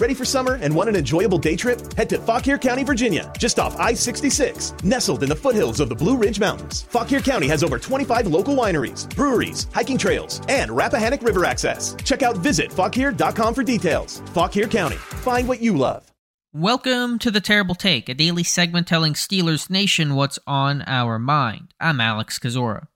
Ready for summer and want an enjoyable day trip? Head to Fauquier County, Virginia, just off I 66, nestled in the foothills of the Blue Ridge Mountains. Fauquier County has over 25 local wineries, breweries, hiking trails, and Rappahannock River access. Check out visitfauquier.com for details. Fauquier County, find what you love. Welcome to The Terrible Take, a daily segment telling Steelers Nation what's on our mind. I'm Alex Kozora.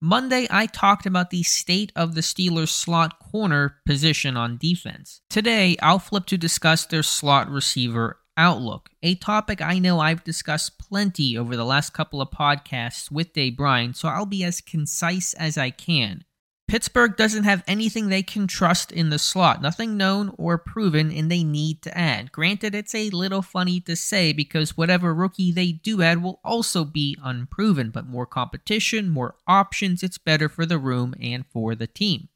Monday, I talked about the state of the Steelers' slot corner position on defense. Today, I'll flip to discuss their slot receiver outlook, a topic I know I've discussed plenty over the last couple of podcasts with Dave Bryan, so I'll be as concise as I can. Pittsburgh doesn't have anything they can trust in the slot, nothing known or proven, and they need to add. Granted, it's a little funny to say because whatever rookie they do add will also be unproven, but more competition, more options, it's better for the room and for the team.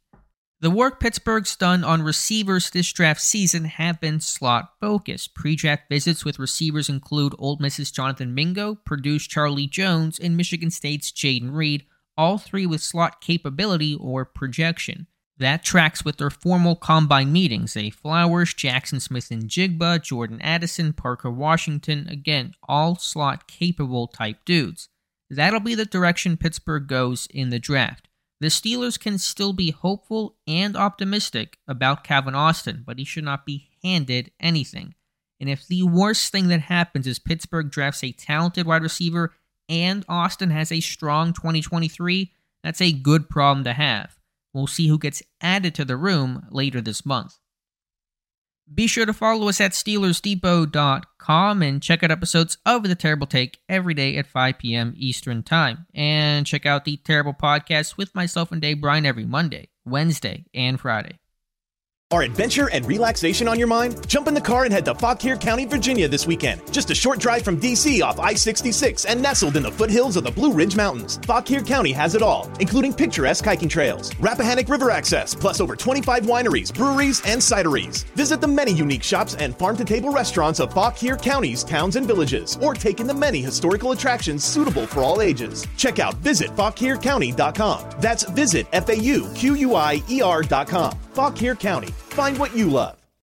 The work Pittsburgh's done on receivers this draft season have been slot focused. Pre draft visits with receivers include Ole Miss's Jonathan Mingo, Purdue's Charlie Jones, and Michigan State's Jayden Reed all three with slot capability or projection. That tracks with their formal combine meetings. Zay Flowers, Jaxon Smith-Njigba, Jordan Addison, Parker Washington, again, all slot capable type dudes. That'll be the direction Pittsburgh goes in the draft. The Steelers can still be hopeful and optimistic about Calvin Austin, but he should not be handed anything. And if the worst thing that happens is Pittsburgh drafts a talented wide receiver and Austin has a strong 2023, that's a good problem to have. We'll see who gets added to the room later this month. Be sure to follow us at SteelersDepot.com and check out episodes of The Terrible Take every day at 5 p.m. Eastern Time. And check out The Terrible Podcast with myself and Dave Bryan every Monday, Wednesday, and Friday. Are adventure and relaxation on your mind? Jump in the car and head to Fauquier County, Virginia this weekend. Just a short drive from DC off I 66 and nestled in the foothills of the Blue Ridge Mountains. Fauquier County has it all, including picturesque hiking trails, Rappahannock River access, plus over 25 wineries, breweries, and cideries. Visit the many unique shops and farm to table restaurants of Fauquier County's towns and villages, or take in the many historical attractions suitable for all ages. Check out visitfauquiercounty.com. That's visit F A U Q U I E R.com. Fauquier County. Find what you love.